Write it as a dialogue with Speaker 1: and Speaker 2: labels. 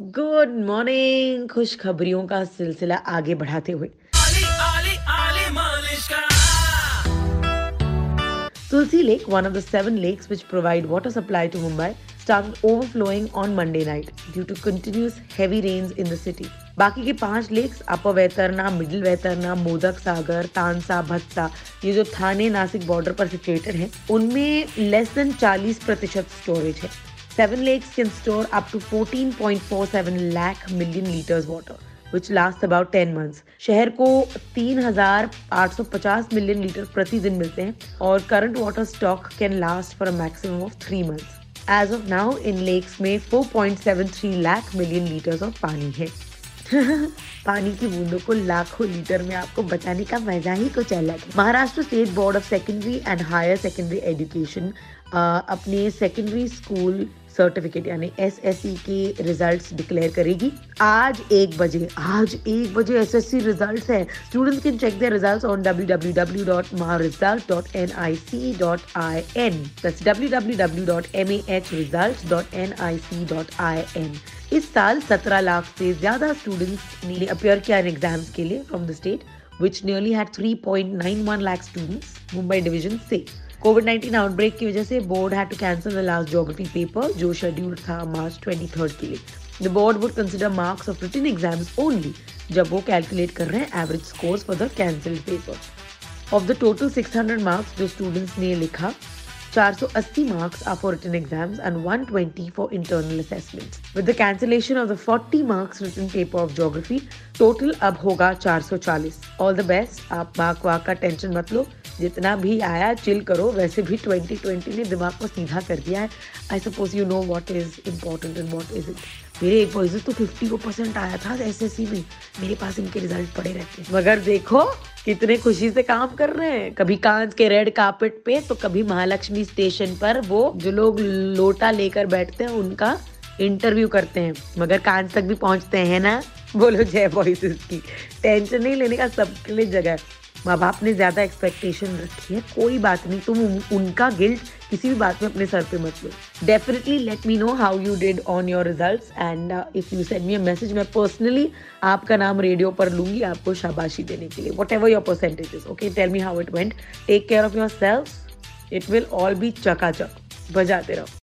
Speaker 1: Good morning खुशखबरियों का सिलसिला आगे बढ़ाते हुए Tulsi Lake, one of the seven lakes which provide water supply to Mumbai, started overflowing on Monday night due to continuous heavy rains in the city. बाकी के पाँच lakes upper Vaitarna middle Vaitarna Modak Sagar Tansa Bhatsa ये जो Thane Nashik border पर situated हैं उनमें less than 40 प्रतिशत storage है seven lakes can store up to 14.47 lakh million litres water which lasts about 10 months. शहर को 3,850 मिलियन लीटर प्रतिदिन मिलते हैं और current water stock can last for a maximum of three months as of now in lakes में 4.73 lakh million litres of पानी है। पानी की बूंदों को लाखों लीटर में आपको बचाने का मज़ा ही कुछ अलग है। Maharashtra state board of secondary and higher secondary education अपने सेकेंडरी स्कूल सर्टिफिकेट यानी एस एस सी के रिजल्ट्स डिक्लेयर करेगी। आज एक बजे, आज एक बजे एस एस सी रिज़ल्ट है। Students can check their results on www.maharesult.nic.in that's www.mahresults.nic.in इस साल 17 लाख से ज़्यादा स्टूडेंट्स ने अपियर किया इन एग्ज़ाम्स के लिए from the state which nearly had 3.91 lakh students Mumbai division से। कोविड 19 आउटब्रेक की वजह से board had to cancel the last geography paper जो शेड्यूल्ड था मार्च 23 के लिए the board would consider marks of written exams only जब वो कैलकुलेट कर रहे हैं average scores for the cancelled paper of the total 600 marks जो स्टूडेंट्स ने लिखा 480 marks are for written exams and 120 for internal assessments. With the cancellation of the 40 marks written paper of geography, total अब होगा 440. All the best. आप mark वाक का tension मत लो जितना भी आया चिल करो। वैसे भी 2020 ने दिमाग को सीधा कर दिया है। I suppose you know what is important and what is it मेरे एक बॉयज़ तो 50 को परसेंट आया था एसएससी में। मेरे पास इनके रिज़ल्ट पड़े रहते हैं। मगर देखो, कितने खुशी से काम कर रहे हैं। कभी कांच के रेड कार्पेट पे तो कभी महालक्ष्मी स्टेशन पर वो जो लोग लोटा लेकर बैठते हैं, उनका इंटरव्यू करते हैं। मगर कांच तक भी पहुँचते हैं ना? बोलो जय वॉइस की। टेंशन नहीं लेने का सबके लिए जगह है। माँ बाप ने ज़्यादा एक्सपेक्टेशन रखी है, कोई बात नहीं, तुम उनका गिल्ट किसी भी बात में अपने सर पे मत लो। Definitely let me know how you did on your results and if you send me a message मैं पर्सनली आपका नाम रेडियो पर लूँगी आपको शाबाशी देने के लिए whatever your percentages okay tell me how it went take care of yourself it will all be चकाचक. बजाते रहो।